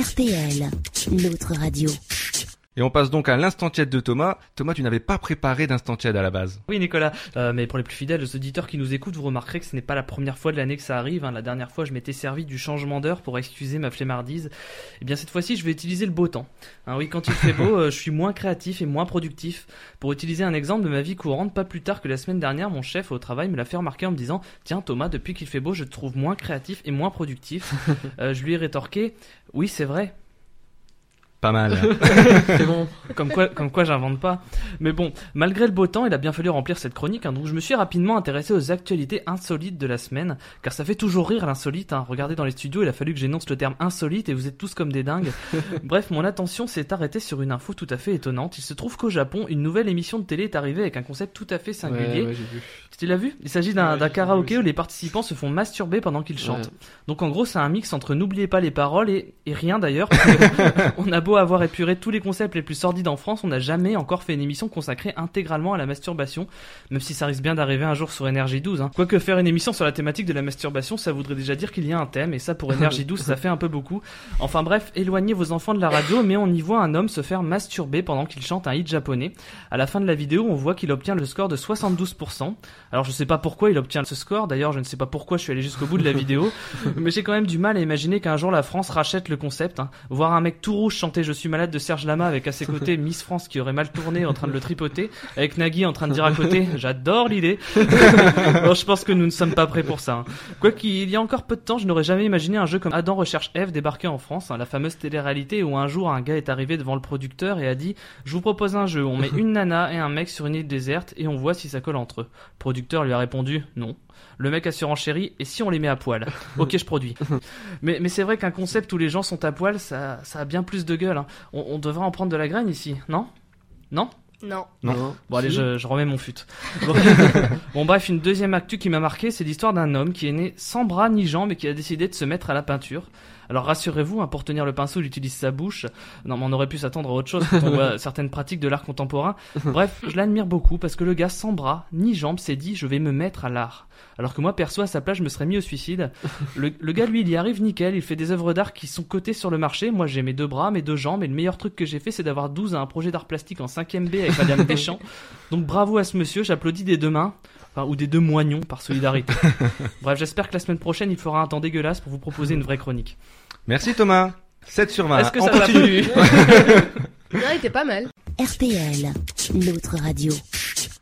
RTL, l'autre radio. Et on passe donc à l'instant tiède de Thomas. Thomas, tu n'avais pas préparé d'instant tiède à la base. Oui Nicolas, euh, mais pour les plus fidèles auditeurs qui nous écoutent, vous remarquerez que ce n'est pas la première fois de l'année que ça arrive. hein. La dernière fois, je m'étais servi du changement d'heure pour excuser ma flemmardise. Et bien cette fois-ci, je vais utiliser le beau temps. Hein, oui, quand il fait beau, euh, je suis moins créatif et moins productif. Pour utiliser un exemple de ma vie courante, pas plus tard que la semaine dernière, mon chef au travail me l'a fait remarquer en me disant Tiens Thomas, depuis qu'il fait beau, je te trouve moins créatif et moins productif. Euh, je lui ai rétorqué Oui, c'est vrai. Pas mal. C'est bon. Comme quoi, comme quoi j'invente pas. Mais bon, malgré le beau temps, il a bien fallu remplir cette chronique, hein, donc je me suis rapidement intéressé aux actualités insolites de la semaine, car ça fait toujours rire l'insolite. Hein. Regardez dans les studios, il a fallu que j'énonce le terme insolite et vous êtes tous comme des dingues. Bref, mon attention s'est arrêtée sur une info tout à fait étonnante. Il se trouve qu'au Japon, une nouvelle émission de télé est arrivée avec un concept tout à fait singulier. Ouais, ouais, vu. Tu l'as vu? Il s'agit d'un Ouais, karaoké où les participants se font masturber pendant qu'ils chantent. Ouais. Donc en gros, c'est un mix entre n'oubliez pas les paroles et, et rien d'ailleurs. on a beau avoir épuré tous les concepts les plus sordides en France, on n'a jamais encore fait une émission consacrée intégralement à la masturbation, même si ça risque bien d'arriver un jour sur Énergie 12. Hein. Quoique faire une émission sur la thématique de la masturbation, ça voudrait déjà dire qu'il y a un thème, et ça pour Énergie 12, ça fait un peu beaucoup. Enfin bref, éloignez vos enfants de la radio, mais on y voit un homme se faire masturber pendant qu'il chante un hit japonais. À la fin de la vidéo, on voit qu'il obtient le score de 72%. Alors je sais pas pourquoi il obtient ce score, d'ailleurs je ne sais pas pourquoi je suis allé jusqu'au bout de la vidéo, mais j'ai quand même du mal à imaginer qu'un jour la France rachète le concept. hein. Voir un mec tout rouge chanter Je suis malade de Serge Lama avec à ses côtés Miss France qui aurait mal tourné en train de le tripoter, avec Nagui en train de dire à côté J'adore l'idée. je pense que nous ne sommes pas prêts pour ça. hein. Quoi qu'il y a encore peu de temps, je n'aurais jamais imaginé un jeu comme Adam recherche Eve débarquer en France, hein, la fameuse télé-réalité où un jour un gars est arrivé devant le producteur et a dit Je vous propose un jeu, on met une nana et un mec sur une île déserte et on voit si ça colle entre eux. Le producteur lui a répondu non. Le mec a surenchéri et si on les met à poil? Ok, je produis. mais mais c'est vrai qu'un concept où les gens sont à poil, ça, ça a bien plus de gueule. Hein. On, on devrait en prendre de la graine ici, non? Non? Non. Non. Bon allez, je, je remets mon fut. Bon, bon, bref, une deuxième actu qui m'a marqué, c'est l'histoire d'un homme qui est né sans bras ni jambes et qui a décidé de se mettre à la peinture. Alors rassurez-vous, hein, pour tenir le pinceau, il utilise sa bouche. Non, mais on aurait pu s'attendre à autre chose quand on voit certaines pratiques de l'art contemporain. Bref, je l'admire beaucoup parce que le gars sans bras ni jambes s'est dit je vais me mettre à l'art. Alors que moi, perso, à sa place, je me serais mis au suicide. Le, le gars, lui, il y arrive nickel. Il fait des œuvres d'art qui sont cotées sur le marché. Moi, j'ai mes deux bras, mes deux jambes. Et le meilleur truc que j'ai fait, c'est d'avoir 12 à un projet d'art plastique en 5ème B avec Madame Deschamps. Donc bravo à ce monsieur. J'applaudis des deux mains. Enfin, ou des deux moignons par solidarité. Bref, j'espère que la semaine prochaine, il fera un temps dégueulasse pour vous proposer une vraie chronique. Merci Thomas. 7 sur 20. Est-ce que On ça vous a continue. plu Non, il était pas mal. RTL, l'autre radio.